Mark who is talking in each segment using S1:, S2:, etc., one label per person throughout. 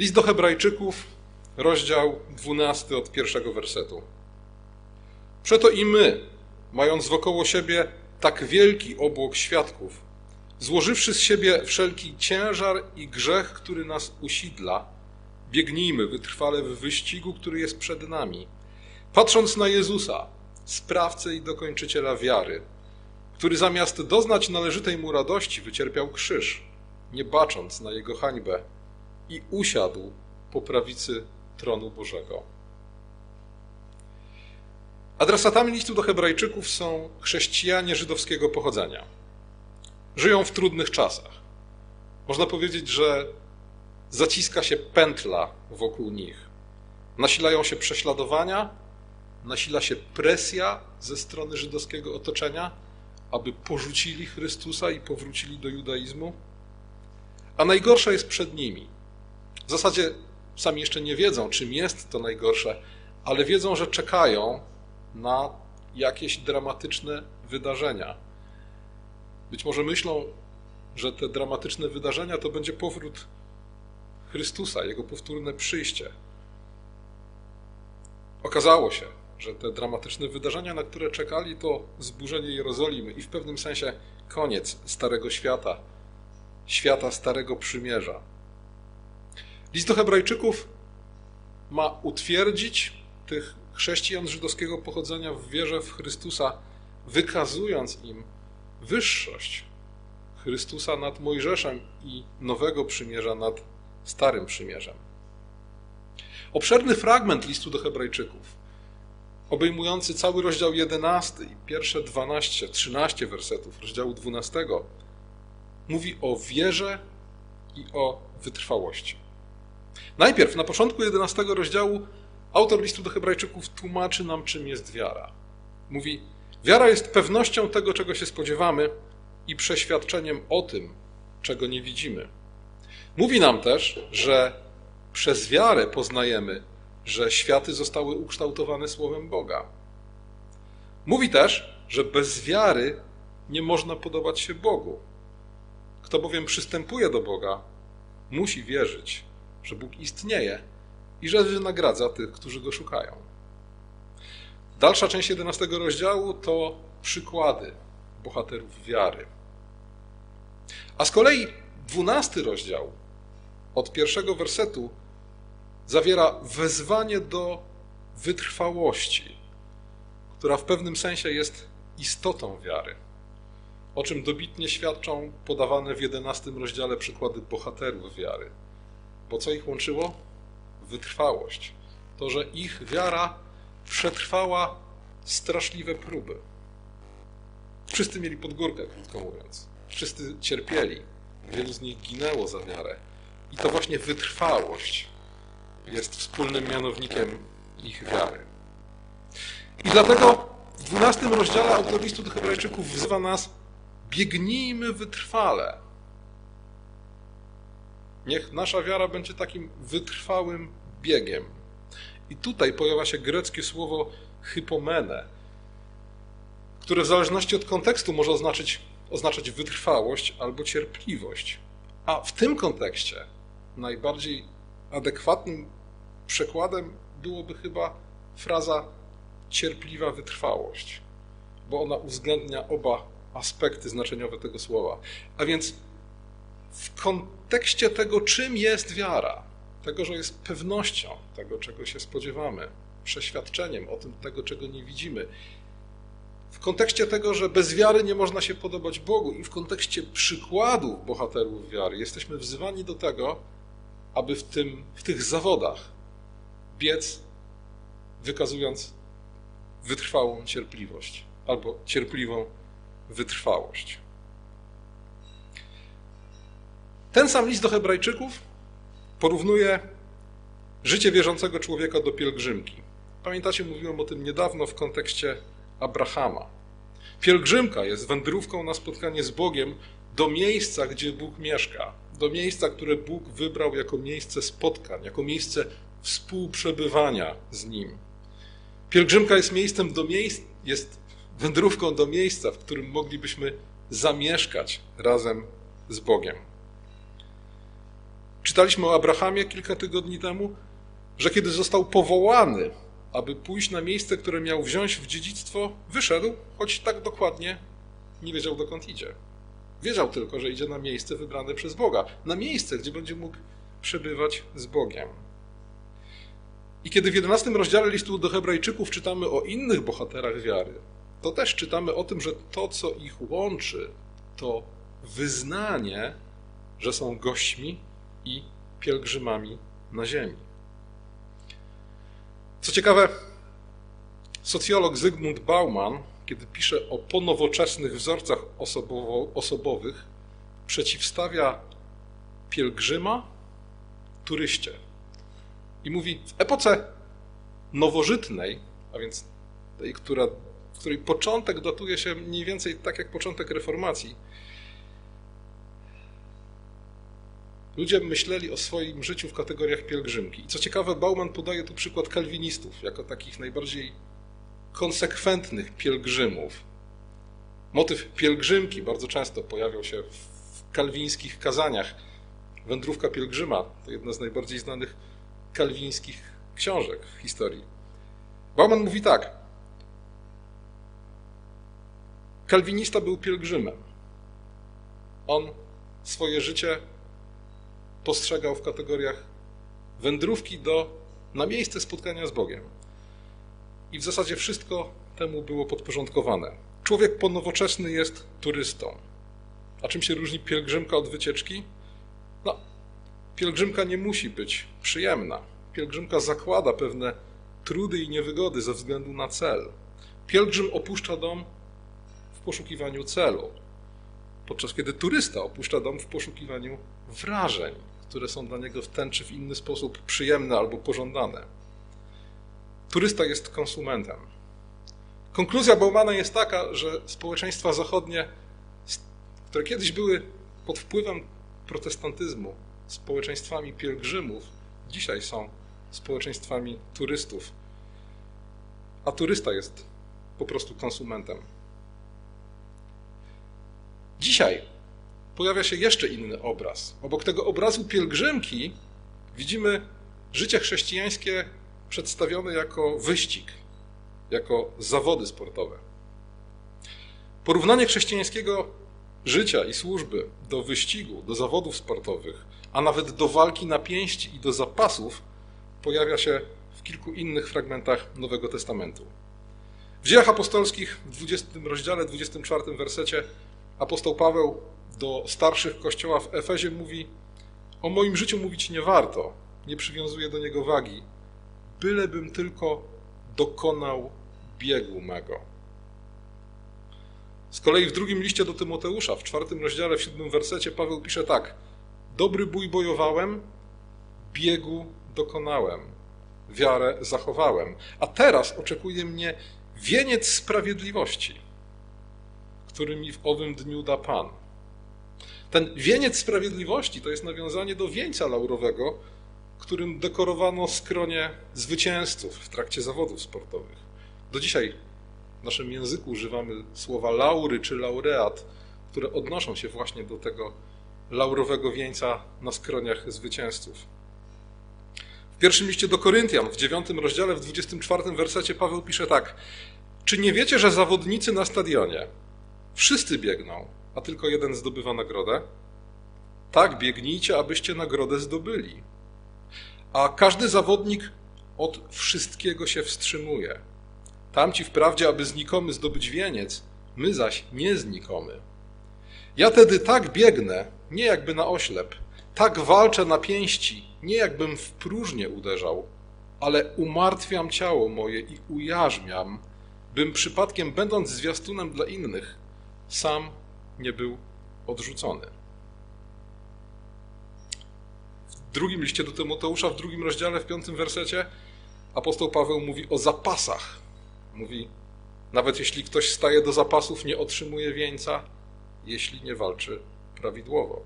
S1: List do Hebrajczyków, rozdział 12 od pierwszego wersetu. Przeto i my, mając wokoło siebie tak wielki obłok świadków, złożywszy z siebie wszelki ciężar i grzech, który nas usidla, biegnijmy wytrwale w wyścigu, który jest przed nami, patrząc na Jezusa, sprawcę i dokończyciela wiary, który zamiast doznać należytej mu radości wycierpiał krzyż, nie bacząc na jego hańbę i usiadł po prawicy tronu Bożego. Adresatami listu do Hebrajczyków są chrześcijanie żydowskiego pochodzenia. Żyją w trudnych czasach. Można powiedzieć, że zaciska się pętla wokół nich. Nasilają się prześladowania, nasila się presja ze strony żydowskiego otoczenia, aby porzucili Chrystusa i powrócili do judaizmu. A najgorsze jest przed nimi. W zasadzie sami jeszcze nie wiedzą, czym jest to najgorsze, ale wiedzą, że czekają na jakieś dramatyczne wydarzenia. Być może myślą, że te dramatyczne wydarzenia to będzie powrót Chrystusa, jego powtórne przyjście. Okazało się, że te dramatyczne wydarzenia, na które czekali, to zburzenie Jerozolimy i w pewnym sensie koniec Starego Świata, świata Starego Przymierza. List do Hebrajczyków ma utwierdzić tych chrześcijan żydowskiego pochodzenia w wierze w Chrystusa, wykazując im wyższość Chrystusa nad Mojżeszem i Nowego Przymierza nad Starym Przymierzem. Obszerny fragment listu do Hebrajczyków, obejmujący cały rozdział 11 i pierwsze 12, 13 wersetów rozdziału 12, mówi o wierze i o wytrwałości. Najpierw, na początku 11 rozdziału, autor listu do Hebrajczyków tłumaczy nam, czym jest wiara. Mówi: Wiara jest pewnością tego, czego się spodziewamy i przeświadczeniem o tym, czego nie widzimy. Mówi nam też, że przez wiarę poznajemy, że światy zostały ukształtowane Słowem Boga. Mówi też, że bez wiary nie można podobać się Bogu. Kto bowiem przystępuje do Boga, musi wierzyć, że Bóg istnieje i że wynagradza tych, którzy go szukają. Dalsza część 11 rozdziału to przykłady bohaterów wiary. A z kolei 12 rozdział od pierwszego wersetu zawiera wezwanie do wytrwałości, która w pewnym sensie jest istotą wiary, o czym dobitnie świadczą podawane w 11 rozdziale przykłady bohaterów wiary. Bo co ich łączyło? Wytrwałość. To, że ich wiara przetrwała straszliwe próby. Wszyscy mieli podgórkę, krótko mówiąc. Wszyscy cierpieli. Wielu z nich ginęło za wiarę. I to właśnie wytrwałość jest wspólnym mianownikiem ich wiary. I dlatego w 12 rozdziale autor listu do Hebrajczyków wzywa nas: biegnijmy wytrwale. Niech nasza wiara będzie takim wytrwałym biegiem. I tutaj pojawia się greckie słowo hypomene, które w zależności od kontekstu może oznaczyć, oznaczać wytrwałość albo cierpliwość. A w tym kontekście najbardziej adekwatnym przekładem byłoby chyba fraza cierpliwa wytrwałość, bo ona uwzględnia oba aspekty znaczeniowe tego słowa. A więc w kontekście tego, czym jest wiara, tego, że jest pewnością tego, czego się spodziewamy, przeświadczeniem o tym, tego, czego nie widzimy, w kontekście tego, że bez wiary nie można się podobać Bogu i w kontekście przykładów bohaterów wiary jesteśmy wzywani do tego, aby w, tym, w tych zawodach biec, wykazując wytrwałą cierpliwość albo cierpliwą wytrwałość. Ten sam list do Hebrajczyków porównuje życie wierzącego człowieka do pielgrzymki. Pamiętacie, mówiłem o tym niedawno w kontekście Abrahama. Pielgrzymka jest wędrówką na spotkanie z Bogiem do miejsca, gdzie Bóg mieszka, do miejsca, które Bóg wybrał jako miejsce spotkań, jako miejsce współprzebywania z Nim. Pielgrzymka jest miejscem do miejsc, jest wędrówką do miejsca, w którym moglibyśmy zamieszkać razem z Bogiem. Czytaliśmy o Abrahamie kilka tygodni temu, że kiedy został powołany, aby pójść na miejsce, które miał wziąć w dziedzictwo, wyszedł, choć tak dokładnie nie wiedział dokąd idzie. Wiedział tylko, że idzie na miejsce wybrane przez Boga, na miejsce, gdzie będzie mógł przebywać z Bogiem. I kiedy w 11 rozdziale listu do Hebrajczyków czytamy o innych bohaterach wiary, to też czytamy o tym, że to, co ich łączy, to wyznanie, że są gośćmi i pielgrzymami na ziemi. Co ciekawe, socjolog Zygmunt Bauman, kiedy pisze o ponowoczesnych wzorcach osobowo, osobowych, przeciwstawia pielgrzyma turyście. I mówi, w epoce nowożytnej, a więc tej, która, której początek datuje się mniej więcej tak jak początek reformacji, Ludzie myśleli o swoim życiu w kategoriach pielgrzymki. I co ciekawe, Bauman podaje tu przykład kalwinistów, jako takich najbardziej konsekwentnych pielgrzymów. Motyw pielgrzymki bardzo często pojawiał się w kalwińskich kazaniach. Wędrówka pielgrzyma to jedna z najbardziej znanych kalwińskich książek w historii. Bauman mówi tak. Kalwinista był pielgrzymem. On swoje życie postrzegał w kategoriach wędrówki do, na miejsce spotkania z Bogiem. I w zasadzie wszystko temu było podporządkowane. Człowiek ponowoczesny jest turystą. A czym się różni pielgrzymka od wycieczki? No, pielgrzymka nie musi być przyjemna. Pielgrzymka zakłada pewne trudy i niewygody ze względu na cel. Pielgrzym opuszcza dom w poszukiwaniu celu, podczas kiedy turysta opuszcza dom w poszukiwaniu wrażeń które są dla niego w ten czy w inny sposób przyjemne albo pożądane. Turysta jest konsumentem. Konkluzja Baumana jest taka, że społeczeństwa zachodnie, które kiedyś były pod wpływem protestantyzmu społeczeństwami pielgrzymów, dzisiaj są społeczeństwami turystów. A turysta jest po prostu konsumentem. Dzisiaj pojawia się jeszcze inny obraz. Obok tego obrazu pielgrzymki widzimy życie chrześcijańskie przedstawione jako wyścig, jako zawody sportowe. Porównanie chrześcijańskiego życia i służby do wyścigu, do zawodów sportowych, a nawet do walki na pięści i do zapasów pojawia się w kilku innych fragmentach Nowego Testamentu. W Dziejach Apostolskich w 20 rozdziale, 24 wersecie apostoł Paweł do starszych kościoła w Efezie mówi: O moim życiu mówić nie warto, nie przywiązuję do niego wagi, bylebym tylko dokonał biegu mego. Z kolei w drugim liście do Tymoteusza, w czwartym rozdziale, w siódmym wersecie, Paweł pisze tak: Dobry bój bojowałem, biegu dokonałem, wiarę zachowałem, a teraz oczekuje mnie wieniec sprawiedliwości, który mi w owym dniu da Pan ten wieniec sprawiedliwości to jest nawiązanie do wieńca laurowego, którym dekorowano skronie zwycięzców w trakcie zawodów sportowych. Do dzisiaj w naszym języku używamy słowa laury czy laureat, które odnoszą się właśnie do tego laurowego wieńca na skroniach zwycięzców. W pierwszym liście do Koryntian, w dziewiątym rozdziale, w 24 wersecie Paweł pisze tak: Czy nie wiecie, że zawodnicy na stadionie wszyscy biegną, a tylko jeden zdobywa nagrodę? Tak, biegnijcie, abyście nagrodę zdobyli. A każdy zawodnik od wszystkiego się wstrzymuje. Tamci wprawdzie, aby znikomy zdobyć wieniec, my zaś nie znikomy. Ja tedy tak biegnę, nie jakby na oślep, tak walczę na pięści, nie jakbym w próżnię uderzał, ale umartwiam ciało moje i ujarzmiam, bym przypadkiem, będąc zwiastunem dla innych, sam nie był odrzucony. W drugim liście do Tymoteusza, w drugim rozdziale, w piątym wersecie, apostoł Paweł mówi o zapasach. Mówi, nawet jeśli ktoś staje do zapasów, nie otrzymuje wieńca, jeśli nie walczy prawidłowo.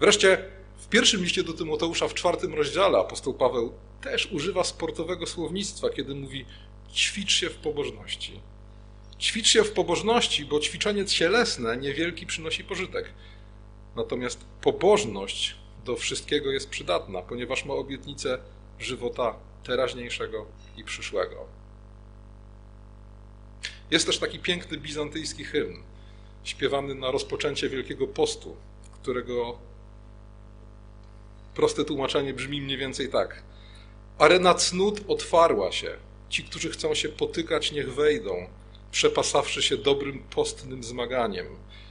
S1: Wreszcie w pierwszym liście do Tymoteusza, w czwartym rozdziale, apostoł Paweł też używa sportowego słownictwa, kiedy mówi: ćwicz się w pobożności. Ćwicz się w pobożności, bo ćwiczenie cielesne niewielki przynosi pożytek. Natomiast pobożność do wszystkiego jest przydatna, ponieważ ma obietnicę żywota teraźniejszego i przyszłego. Jest też taki piękny bizantyjski hymn, śpiewany na rozpoczęcie Wielkiego Postu, którego proste tłumaczenie brzmi mniej więcej tak. Arena cnót otwarła się. Ci, którzy chcą się potykać, niech wejdą, przepasawszy się dobrym postnym zmaganiem.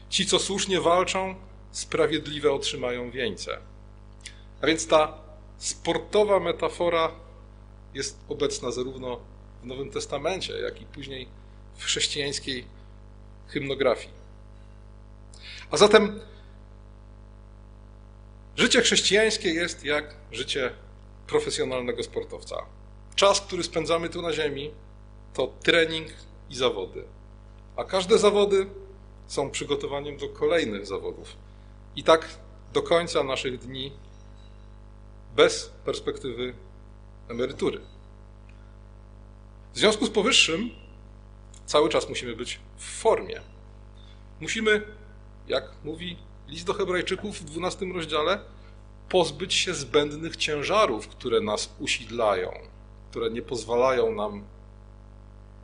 S1: Ci, co słusznie walczą, sprawiedliwe otrzymają wieńce. A więc ta sportowa metafora jest obecna zarówno w Nowym Testamencie, jak i później w chrześcijańskiej hymnografii. A zatem życie chrześcijańskie jest jak życie profesjonalnego sportowca. Czas, który spędzamy tu na ziemi, to trening i zawody. A każde zawody są przygotowaniem do kolejnych zawodów. I tak do końca naszych dni bez perspektywy emerytury. W związku z powyższym cały czas musimy być w formie. Musimy, jak mówi list do Hebrajczyków w 12 rozdziale, pozbyć się zbędnych ciężarów, które nas usidlają, które nie pozwalają nam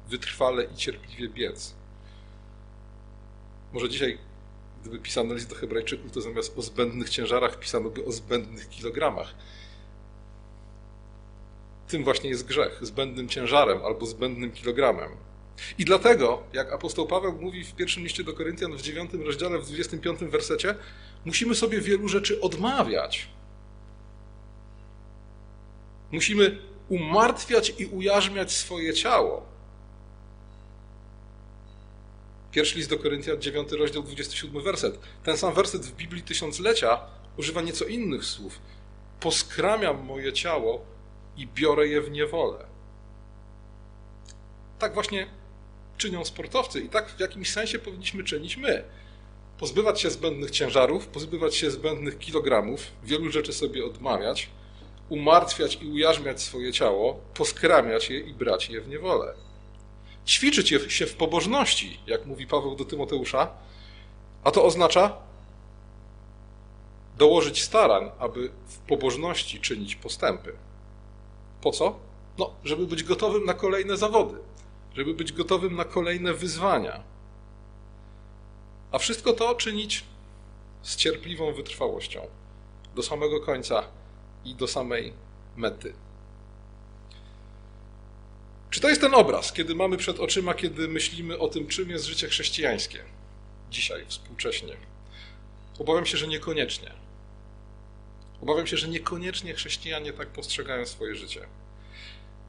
S1: wytrwale i cierpliwie biec. Może dzisiaj, gdyby pisano list do Hebrajczyków, to zamiast o zbędnych ciężarach pisano by o zbędnych kilogramach. Tym właśnie jest grzech, zbędnym ciężarem albo zbędnym kilogramem. I dlatego, jak apostoł Paweł mówi w pierwszym liście do Koryntian w 9 rozdziale, w 25 wersecie, musimy sobie wielu rzeczy odmawiać. Musimy umartwiać i ujarzmiać swoje ciało. Pierwszy list do Koryntian, 9 rozdział, 27 werset. Ten sam werset w Biblii Tysiąclecia używa nieco innych słów. Poskramiam moje ciało i biorę je w niewolę. Tak właśnie czynią sportowcy i tak w jakimś sensie powinniśmy czynić my. Pozbywać się zbędnych ciężarów, pozbywać się zbędnych kilogramów, wielu rzeczy sobie odmawiać, umartwiać i ujarzmiać swoje ciało, poskramiać je i brać je w niewolę. Ćwiczyć się w pobożności, jak mówi Paweł do Tymoteusza, a to oznacza dołożyć starań, aby w pobożności czynić postępy. Po co? No, żeby być gotowym na kolejne zawody, żeby być gotowym na kolejne wyzwania. A wszystko to czynić z cierpliwą wytrwałością do samego końca i do samej mety. Czy to jest ten obraz, kiedy mamy przed oczyma, kiedy myślimy o tym, czym jest życie chrześcijańskie dzisiaj, współcześnie? Obawiam się, że niekoniecznie. Obawiam się, że niekoniecznie chrześcijanie tak postrzegają swoje życie.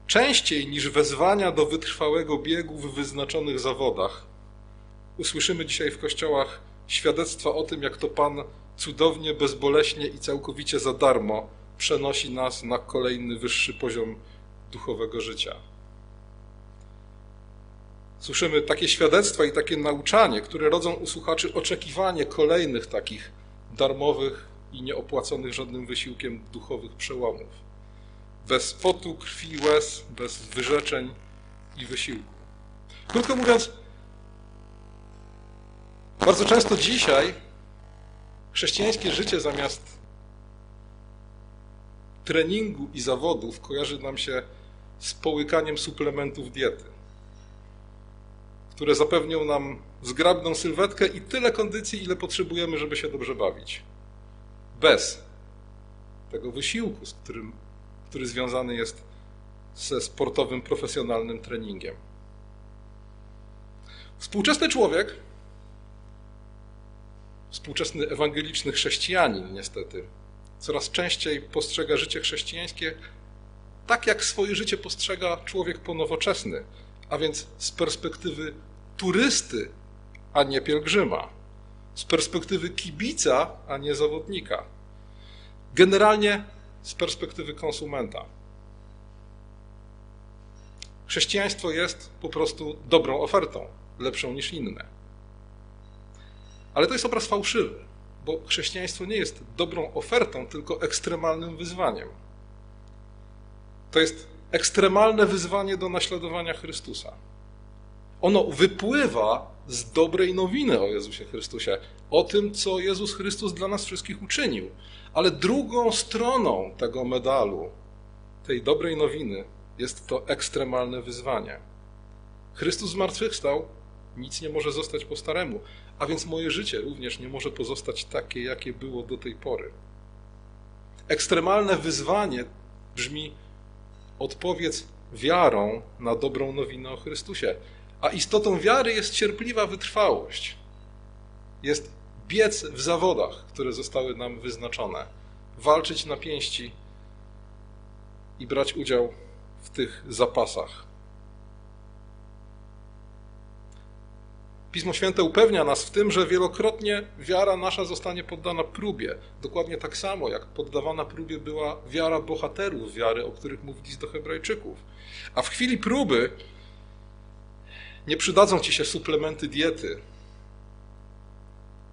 S1: Częściej niż wezwania do wytrwałego biegu w wyznaczonych zawodach, usłyszymy dzisiaj w kościołach świadectwa o tym, jak to Pan cudownie, bezboleśnie i całkowicie za darmo przenosi nas na kolejny wyższy poziom duchowego życia. Słyszymy takie świadectwa i takie nauczanie, które rodzą u słuchaczy oczekiwanie kolejnych takich darmowych i nieopłaconych żadnym wysiłkiem duchowych przełomów. Bez potu, krwi, łez, bez wyrzeczeń i wysiłku. Krótko mówiąc, bardzo często dzisiaj chrześcijańskie życie zamiast treningu i zawodów kojarzy nam się z połykaniem suplementów diety, które zapewnią nam zgrabną sylwetkę i tyle kondycji, ile potrzebujemy, żeby się dobrze bawić. Bez tego wysiłku, z którym, który związany jest ze sportowym, profesjonalnym treningiem. Współczesny człowiek, współczesny ewangeliczny chrześcijanin, niestety, coraz częściej postrzega życie chrześcijańskie tak, jak swoje życie postrzega człowiek ponowoczesny, a więc z perspektywy turysty, a nie pielgrzyma, z perspektywy kibica, a nie zawodnika. Generalnie z perspektywy konsumenta. Chrześcijaństwo jest po prostu dobrą ofertą, lepszą niż inne. Ale to jest obraz fałszywy bo chrześcijaństwo nie jest dobrą ofertą, tylko ekstremalnym wyzwaniem. To jest ekstremalne wyzwanie do naśladowania Chrystusa. Ono wypływa z dobrej nowiny o Jezusie Chrystusie, o tym, co Jezus Chrystus dla nas wszystkich uczynił. Ale drugą stroną tego medalu, tej dobrej nowiny, jest to ekstremalne wyzwanie. Chrystus zmartwychwstał, nic nie może zostać po staremu, a więc moje życie również nie może pozostać takie, jakie było do tej pory. Ekstremalne wyzwanie brzmi: odpowiedz wiarą na dobrą nowinę o Chrystusie. A istotą wiary jest cierpliwa wytrwałość. Jest biec w zawodach, które zostały nam wyznaczone. Walczyć na pięści i brać udział w tych zapasach. Pismo Święte upewnia nas w tym, że wielokrotnie wiara nasza zostanie poddana próbie. Dokładnie tak samo, jak poddawana próbie była wiara bohaterów wiary, o których mówi list do Hebrajczyków. A w chwili próby nie przydadzą ci się suplementy diety.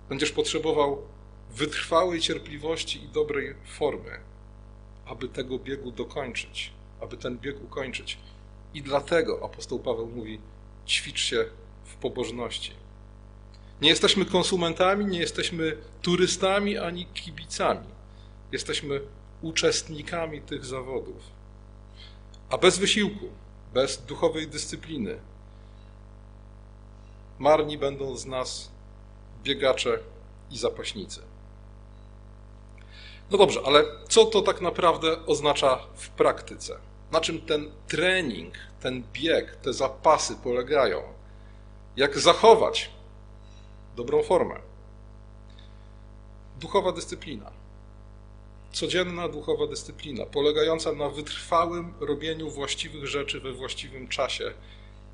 S1: Będziesz potrzebował wytrwałej cierpliwości i dobrej formy, aby tego biegu dokończyć, aby ten bieg ukończyć. I dlatego apostoł Paweł mówi: ćwicz się w pobożności. Nie jesteśmy konsumentami, nie jesteśmy turystami ani kibicami. Jesteśmy uczestnikami tych zawodów. A bez wysiłku, bez duchowej dyscypliny, marni będą z nas biegacze i zapaśnicy. No dobrze, ale co to tak naprawdę oznacza w praktyce? Na czym ten trening, ten bieg, te zapasy polegają? Jak zachować dobrą formę? Duchowa dyscyplina. Codzienna duchowa dyscyplina, polegająca na wytrwałym robieniu właściwych rzeczy we właściwym czasie,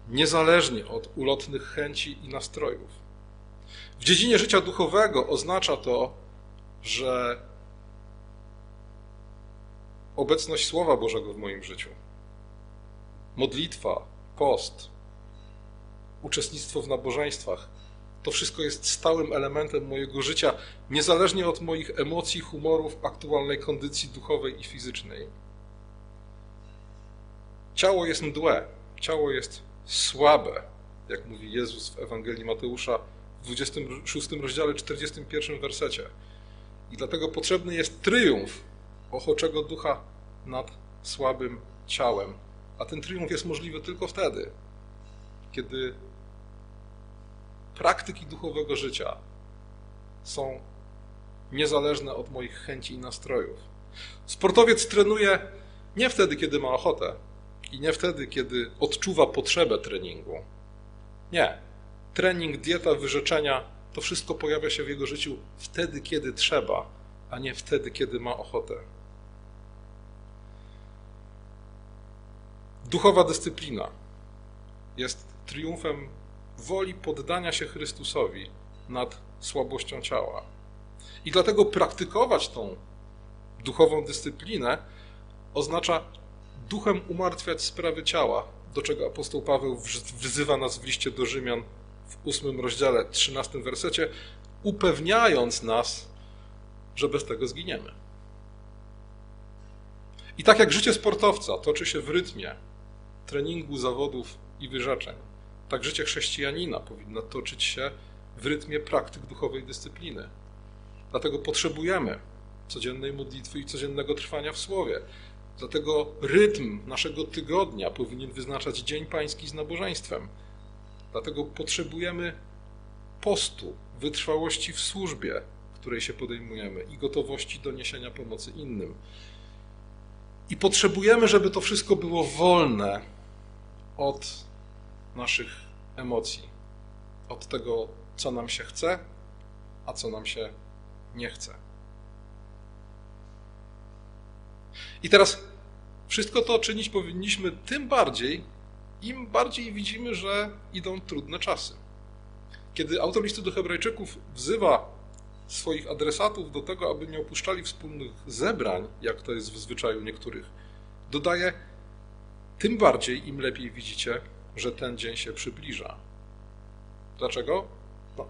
S1: niezależnie od ulotnych chęci i nastrojów. W dziedzinie życia duchowego oznacza to, że obecność Słowa Bożego w moim życiu, modlitwa, post, uczestnictwo w nabożeństwach, to wszystko jest stałym elementem mojego życia, niezależnie od moich emocji, humorów, aktualnej kondycji duchowej i fizycznej. Ciało jest mdłe, ciało jest słabe, jak mówi Jezus w Ewangelii Mateusza w 26 rozdziale, 41 wersecie. I dlatego potrzebny jest triumf ochoczego ducha nad słabym ciałem. A ten triumf jest możliwy tylko wtedy, kiedy praktyki duchowego życia są niezależne od moich chęci i nastrojów. Sportowiec trenuje nie wtedy, kiedy ma ochotę i nie wtedy, kiedy odczuwa potrzebę treningu. Nie. Trening, dieta, wyrzeczenia to wszystko pojawia się w jego życiu wtedy, kiedy trzeba, a nie wtedy, kiedy ma ochotę. Duchowa dyscyplina jest triumfem woli poddania się Chrystusowi nad słabością ciała. I dlatego praktykować tą duchową dyscyplinę oznacza duchem umartwiać sprawy ciała, do czego apostoł Paweł wzywa nas w liście do Rzymian w ósmym rozdziale, trzynastym wersecie, upewniając nas, że bez tego zginiemy. I tak jak życie sportowca toczy się w rytmie treningu, zawodów i wyrzeczeń, tak życie chrześcijanina powinno toczyć się w rytmie praktyk duchowej dyscypliny. Dlatego potrzebujemy codziennej modlitwy i codziennego trwania w Słowie. Dlatego rytm naszego tygodnia powinien wyznaczać Dzień Pański z nabożeństwem. Dlatego potrzebujemy postu, wytrwałości w służbie, której się podejmujemy i gotowości do niesienia pomocy innym. I potrzebujemy, żeby to wszystko było wolne od naszych emocji, od tego, co nam się chce, a co nam się nie chce. I teraz wszystko to czynić powinniśmy tym bardziej, im bardziej widzimy, że idą trudne czasy. Kiedy autor listu do Hebrajczyków wzywa swoich adresatów do tego, aby nie opuszczali wspólnych zebrań, jak to jest w zwyczaju niektórych, dodaje, tym bardziej im lepiej widzicie, że ten dzień się przybliża. Dlaczego? No,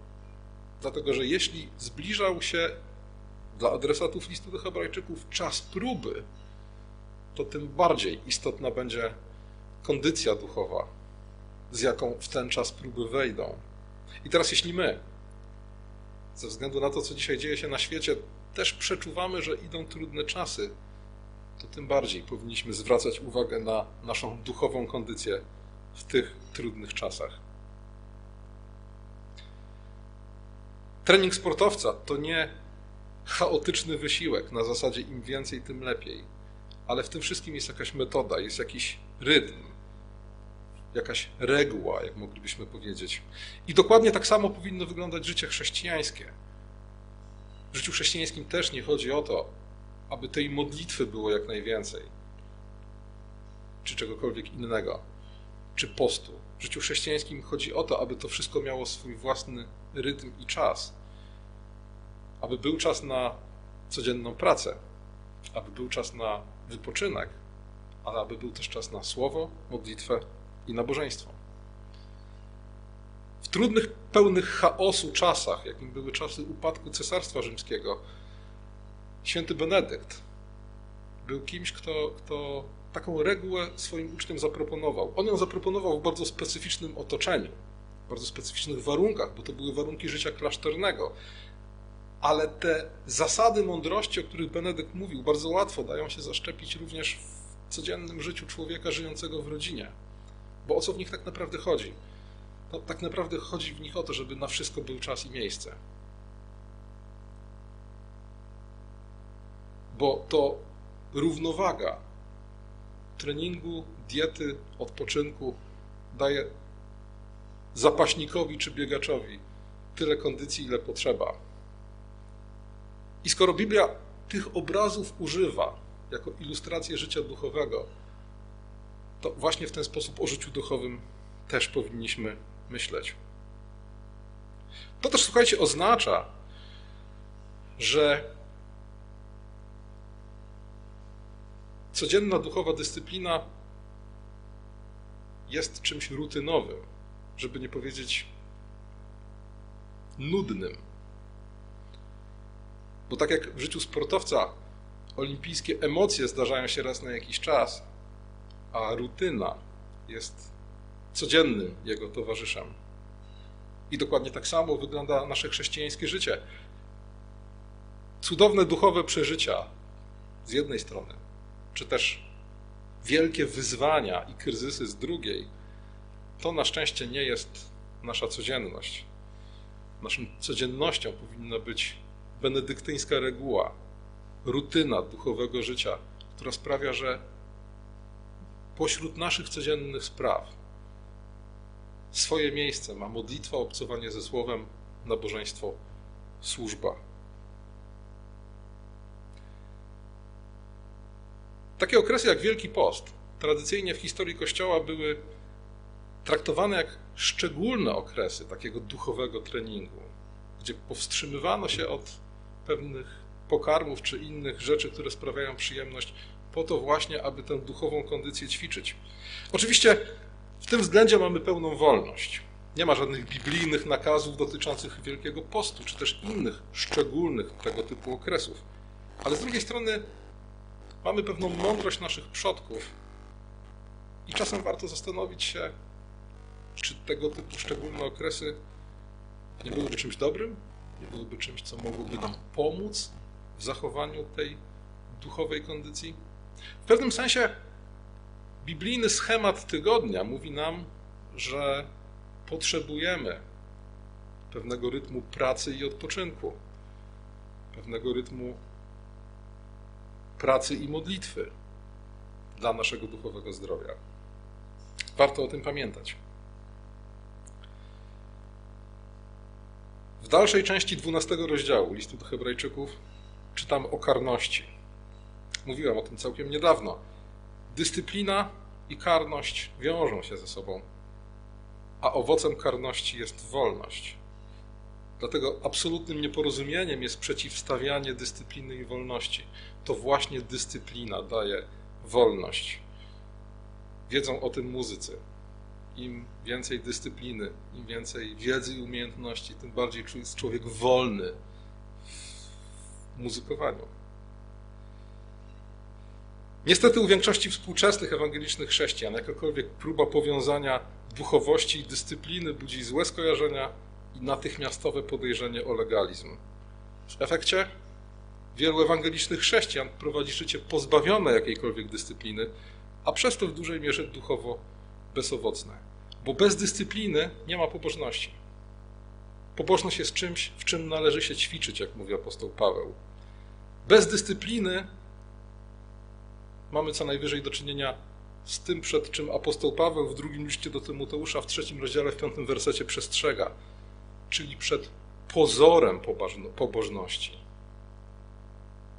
S1: dlatego, że jeśli zbliżał się dla adresatów listu do Hebrajczyków czas próby, to tym bardziej istotna będzie kondycja duchowa z jaką w ten czas próby wejdą. I teraz, jeśli my, ze względu na to, co dzisiaj dzieje się na świecie, też przeczuwamy, że idą trudne czasy, to tym bardziej powinniśmy zwracać uwagę na naszą duchową kondycję w tych trudnych czasach. Trening sportowca to nie chaotyczny wysiłek na zasadzie im więcej, tym lepiej, ale w tym wszystkim jest jakaś metoda, jest jakiś rytm, jakaś reguła, jak moglibyśmy powiedzieć. I dokładnie tak samo powinno wyglądać życie chrześcijańskie. W życiu chrześcijańskim też nie chodzi o to, aby tej modlitwy było jak najwięcej, czy czegokolwiek innego, czy postu. W życiu chrześcijańskim chodzi o to, aby to wszystko miało swój własny rytm i czas. Aby był czas na codzienną pracę, aby był czas na wypoczynek, ale aby był też czas na słowo, modlitwę i nabożeństwo. W trudnych, pełnych chaosu czasach, jakim były czasy upadku Cesarstwa Rzymskiego, święty Benedykt był kimś, kto, kto taką regułę swoim uczniom zaproponował. On ją zaproponował w bardzo specyficznym otoczeniu, w bardzo specyficznych warunkach, bo to były warunki życia klasztornego. Ale te zasady mądrości, o których Benedykt mówił, bardzo łatwo dają się zaszczepić również w codziennym życiu człowieka żyjącego w rodzinie. Bo o co w nich tak naprawdę chodzi? No, tak naprawdę chodzi w nich o to, żeby na wszystko był czas i miejsce. Bo to równowaga treningu, diety, odpoczynku daje zapaśnikowi czy biegaczowi tyle kondycji, ile potrzeba. I skoro Biblia tych obrazów używa jako ilustrację życia duchowego, to właśnie w ten sposób o życiu duchowym też powinniśmy myśleć. To też, słuchajcie, oznacza, że codzienna duchowa dyscyplina jest czymś rutynowym, żeby nie powiedzieć nudnym. Bo tak jak w życiu sportowca olimpijskie emocje zdarzają się raz na jakiś czas, a rutyna jest codziennym jego towarzyszem. I dokładnie tak samo wygląda nasze chrześcijańskie życie. Cudowne duchowe przeżycia z jednej strony, czy też wielkie wyzwania i kryzysy z drugiej, to na szczęście nie jest nasza codzienność. Naszą codziennością powinna być benedyktyńska reguła, rutyna duchowego życia, która sprawia, że pośród naszych codziennych spraw swoje miejsce ma modlitwa, obcowanie ze Słowem, nabożeństwo, służba. Takie okresy jak Wielki Post tradycyjnie w historii Kościoła były traktowane jak szczególne okresy takiego duchowego treningu, gdzie powstrzymywano się od pewnych pokarmów czy innych rzeczy, które sprawiają przyjemność, po to właśnie, aby tę duchową kondycję ćwiczyć. Oczywiście w tym względzie mamy pełną wolność. Nie ma żadnych biblijnych nakazów dotyczących Wielkiego Postu, czy też innych szczególnych tego typu okresów. Ale z drugiej strony mamy pewną mądrość naszych przodków i czasem warto zastanowić się, czy tego typu szczególne okresy nie byłyby czymś dobrym, nie byłyby czymś, co mogłoby nam pomóc w zachowaniu tej duchowej kondycji. W pewnym sensie biblijny schemat tygodnia mówi nam, że potrzebujemy pewnego rytmu pracy i odpoczynku, pewnego rytmu pracy i modlitwy dla naszego duchowego zdrowia. Warto o tym pamiętać. W dalszej części 12 rozdziału listu do Hebrajczyków czytam o karności. Mówiłem o tym całkiem niedawno. Dyscyplina i karność wiążą się ze sobą, a owocem karności jest wolność. Dlatego absolutnym nieporozumieniem jest przeciwstawianie dyscypliny i wolności. To właśnie dyscyplina daje wolność. Wiedzą o tym muzycy. Im więcej dyscypliny, im więcej wiedzy i umiejętności, tym bardziej jest człowiek wolny w muzykowaniu. Niestety u większości współczesnych ewangelicznych chrześcijan jakakolwiek próba powiązania duchowości i dyscypliny budzi złe skojarzenia i natychmiastowe podejrzenie o legalizm. W efekcie wielu ewangelicznych chrześcijan prowadzi życie pozbawione jakiejkolwiek dyscypliny, a przez to w dużej mierze duchowo bezowocne. Bo bez dyscypliny nie ma pobożności. Pobożność jest czymś, w czym należy się ćwiczyć, jak mówi apostoł Paweł. Bez dyscypliny mamy co najwyżej do czynienia z tym, przed czym apostoł Paweł w drugim liście do Tymoteusza w trzecim rozdziale, w piątym wersecie przestrzega, czyli przed pozorem pobożności.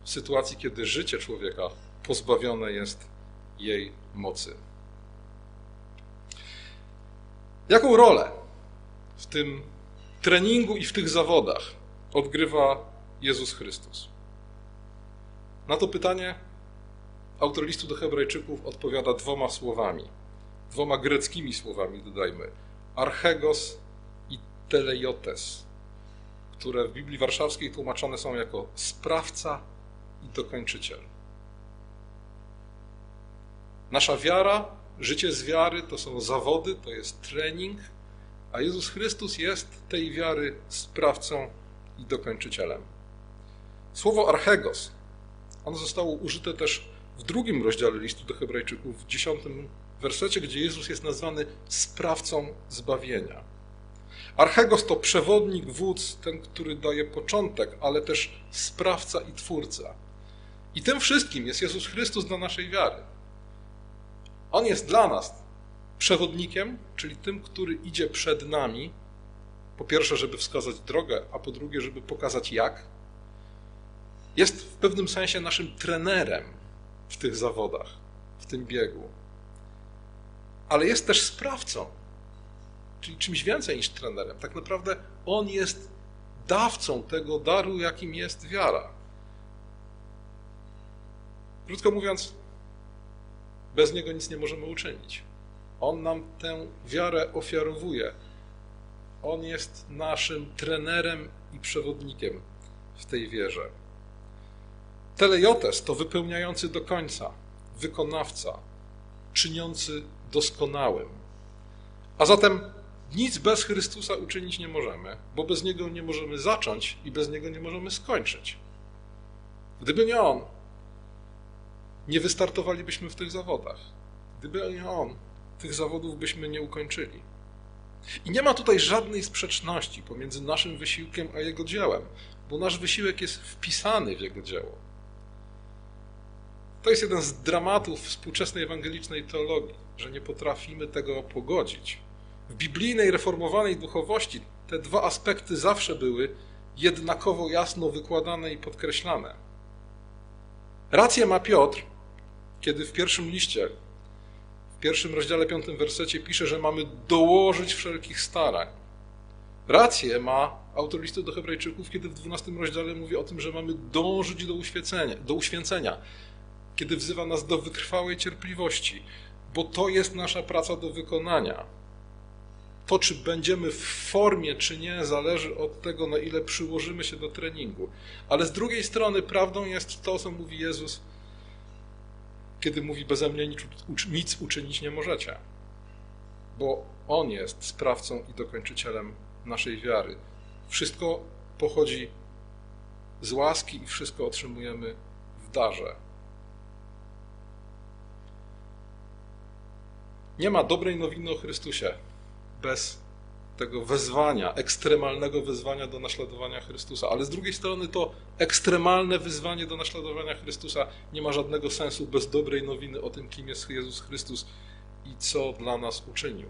S1: W sytuacji, kiedy życie człowieka pozbawione jest jej mocy. Jaką rolę w tym treningu i w tych zawodach odgrywa Jezus Chrystus? Na to pytanie autor listu do Hebrajczyków odpowiada dwoma słowami, dwoma greckimi słowami, dodajmy: archegos i teleiotes, które w Biblii Warszawskiej tłumaczone są jako sprawca i dokończyciel. Nasza wiara, życie z wiary to są zawody, to jest trening, a Jezus Chrystus jest tej wiary sprawcą i dokończycielem. Słowo archegos, ono zostało użyte też w drugim rozdziale listu do Hebrajczyków, w dziesiątym wersecie, gdzie Jezus jest nazwany sprawcą zbawienia. Archegos to przewodnik, wódz, ten, który daje początek, ale też sprawca i twórca. I tym wszystkim jest Jezus Chrystus dla naszej wiary. On jest dla nas przewodnikiem, czyli tym, który idzie przed nami, po pierwsze, żeby wskazać drogę, a po drugie, żeby pokazać jak. Jest w pewnym sensie naszym trenerem w tych zawodach, w tym biegu. Ale jest też sprawcą, czyli czymś więcej niż trenerem. Tak naprawdę on jest dawcą tego daru, jakim jest wiara. Krótko mówiąc, bez niego nic nie możemy uczynić. On nam tę wiarę ofiarowuje. On jest naszym trenerem i przewodnikiem w tej wierze. Telejotes to wypełniający do końca, wykonawca, czyniący doskonałym. A zatem nic bez Chrystusa uczynić nie możemy, bo bez Niego nie możemy zacząć i bez Niego nie możemy skończyć. Gdyby nie On, nie wystartowalibyśmy w tych zawodach. Gdyby nie On, tych zawodów byśmy nie ukończyli. I nie ma tutaj żadnej sprzeczności pomiędzy naszym wysiłkiem a Jego dziełem, bo nasz wysiłek jest wpisany w Jego dzieło. To jest jeden z dramatów współczesnej ewangelicznej teologii, że nie potrafimy tego pogodzić. W biblijnej, reformowanej duchowości te dwa aspekty zawsze były jednakowo jasno wykładane i podkreślane. Rację ma Piotr, kiedy w pierwszym liście, w pierwszym rozdziale, piątym wersecie pisze, że mamy dołożyć wszelkich starań. Rację ma autor listu do Hebrajczyków, kiedy w dwunastym rozdziale mówi o tym, że mamy dążyć do, uświęcenia, do uświęcenia kiedy wzywa nas do wytrwałej cierpliwości, bo to jest nasza praca do wykonania. To, czy będziemy w formie, czy nie, zależy od tego, na ile przyłożymy się do treningu. Ale z drugiej strony, prawdą jest to, co mówi Jezus, kiedy mówi: Beze mnie nic uczynić nie możecie, bo On jest sprawcą i dokończycielem naszej wiary. Wszystko pochodzi z łaski i wszystko otrzymujemy w darze. Nie ma dobrej nowiny o Chrystusie bez tego wezwania, ekstremalnego wezwania do naśladowania Chrystusa. Ale z drugiej strony to ekstremalne wyzwanie do naśladowania Chrystusa nie ma żadnego sensu bez dobrej nowiny o tym, kim jest Jezus Chrystus i co dla nas uczynił.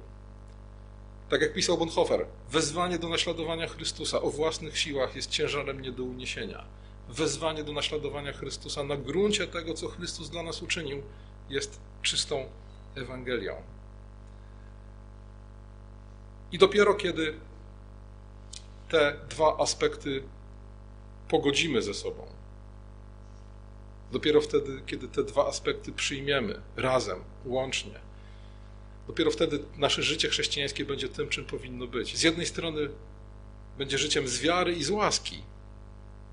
S1: Tak jak pisał Bonhoeffer, wezwanie do naśladowania Chrystusa o własnych siłach jest ciężarem nie do uniesienia. Wezwanie do naśladowania Chrystusa na gruncie tego, co Chrystus dla nas uczynił, jest czystą Ewangelią. I dopiero kiedy te dwa aspekty pogodzimy ze sobą, dopiero wtedy, kiedy te dwa aspekty przyjmiemy razem, łącznie, dopiero wtedy nasze życie chrześcijańskie będzie tym, czym powinno być. Z jednej strony będzie życiem z wiary i z łaski,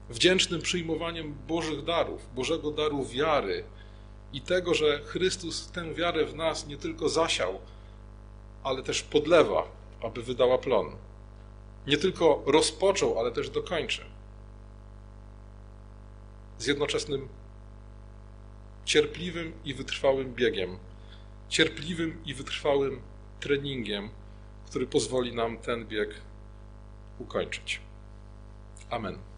S1: wdzięcznym przyjmowaniem Bożych darów, Bożego daru wiary, i tego, że Chrystus tę wiarę w nas nie tylko zasiał, ale też podlewa, aby wydała plon. Nie tylko rozpoczął, ale też dokończy. Z jednoczesnym cierpliwym i wytrwałym biegiem, cierpliwym i wytrwałym treningiem, który pozwoli nam ten bieg ukończyć. Amen.